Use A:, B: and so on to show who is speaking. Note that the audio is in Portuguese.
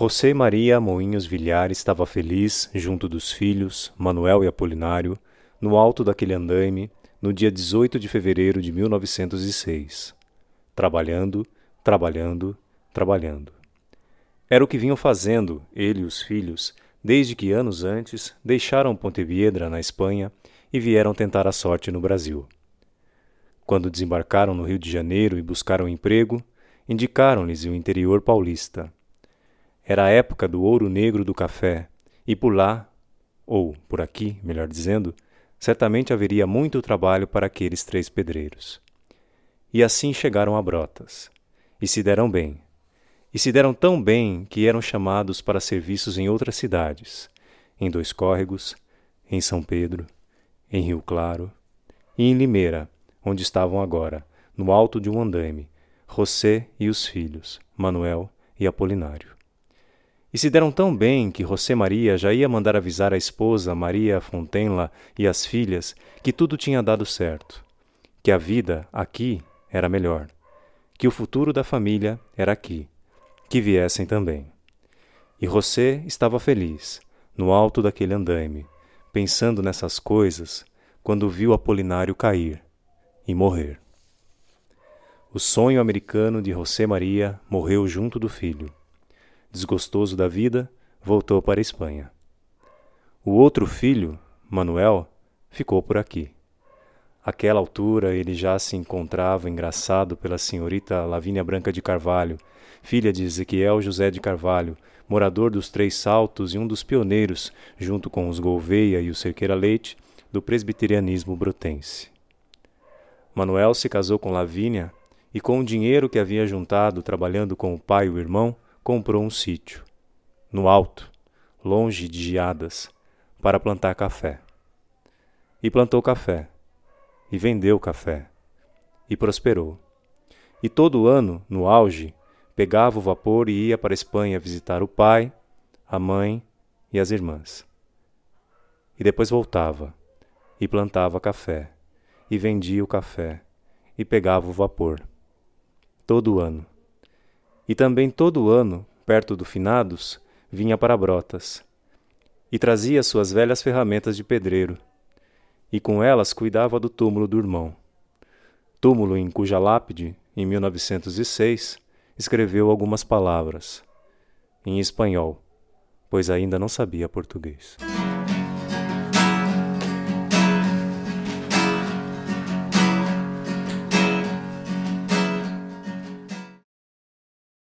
A: José Maria Moinhos Vilhar estava feliz, junto dos filhos, Manuel e Apolinário, no alto daquele andaime, no dia 18 de fevereiro de 1906. Trabalhando, trabalhando, trabalhando. Era o que vinham fazendo, ele e os filhos, desde que anos antes deixaram Pontevedra, na Espanha, e vieram tentar a sorte no Brasil. Quando desembarcaram no Rio de Janeiro e buscaram emprego, indicaram-lhes o interior paulista. Era a época do ouro negro do café, e por lá, ou por aqui, melhor dizendo, certamente haveria muito trabalho para aqueles três pedreiros. E assim chegaram a Brotas, e se deram bem. E se deram tão bem que eram chamados para serviços em outras cidades, em Dois Córregos, em São Pedro, em Rio Claro e em Limeira, onde estavam agora, no alto de um andaime, José e os filhos, Manuel e Apolinário. E se deram tão bem que José Maria já ia mandar avisar a esposa Maria Fontenla e as filhas que tudo tinha dado certo, que a vida aqui era melhor, que o futuro da família era aqui, que viessem também. E José estava feliz, no alto daquele andaime, pensando nessas coisas, quando viu Apolinário cair e morrer. O sonho americano de José Maria morreu junto do filho desgostoso da vida, voltou para a Espanha. O outro filho, Manuel, ficou por aqui. Àquela altura ele já se encontrava engraçado pela senhorita Lavínia Branca de Carvalho, filha de Ezequiel José de Carvalho, morador dos Três Saltos e um dos pioneiros, junto com os Gouveia e o Cerqueira Leite, do presbiterianismo brutense. Manuel se casou com Lavínia e com o dinheiro que havia juntado trabalhando com o pai e o irmão, comprou um sítio, no alto, longe de geadas, para plantar café. E plantou café, e vendeu café, e prosperou. E todo ano, no auge, pegava o vapor e ia para a Espanha visitar o pai, a mãe e as irmãs. E depois voltava, e plantava café, e vendia o café, e pegava o vapor. Todo ano. E também todo ano, perto do finados, vinha para Brotas. E trazia suas velhas ferramentas de pedreiro. E com elas cuidava do túmulo do irmão. Túmulo em cuja lápide, em 1906, escreveu algumas palavras, em espanhol, pois ainda não sabia português.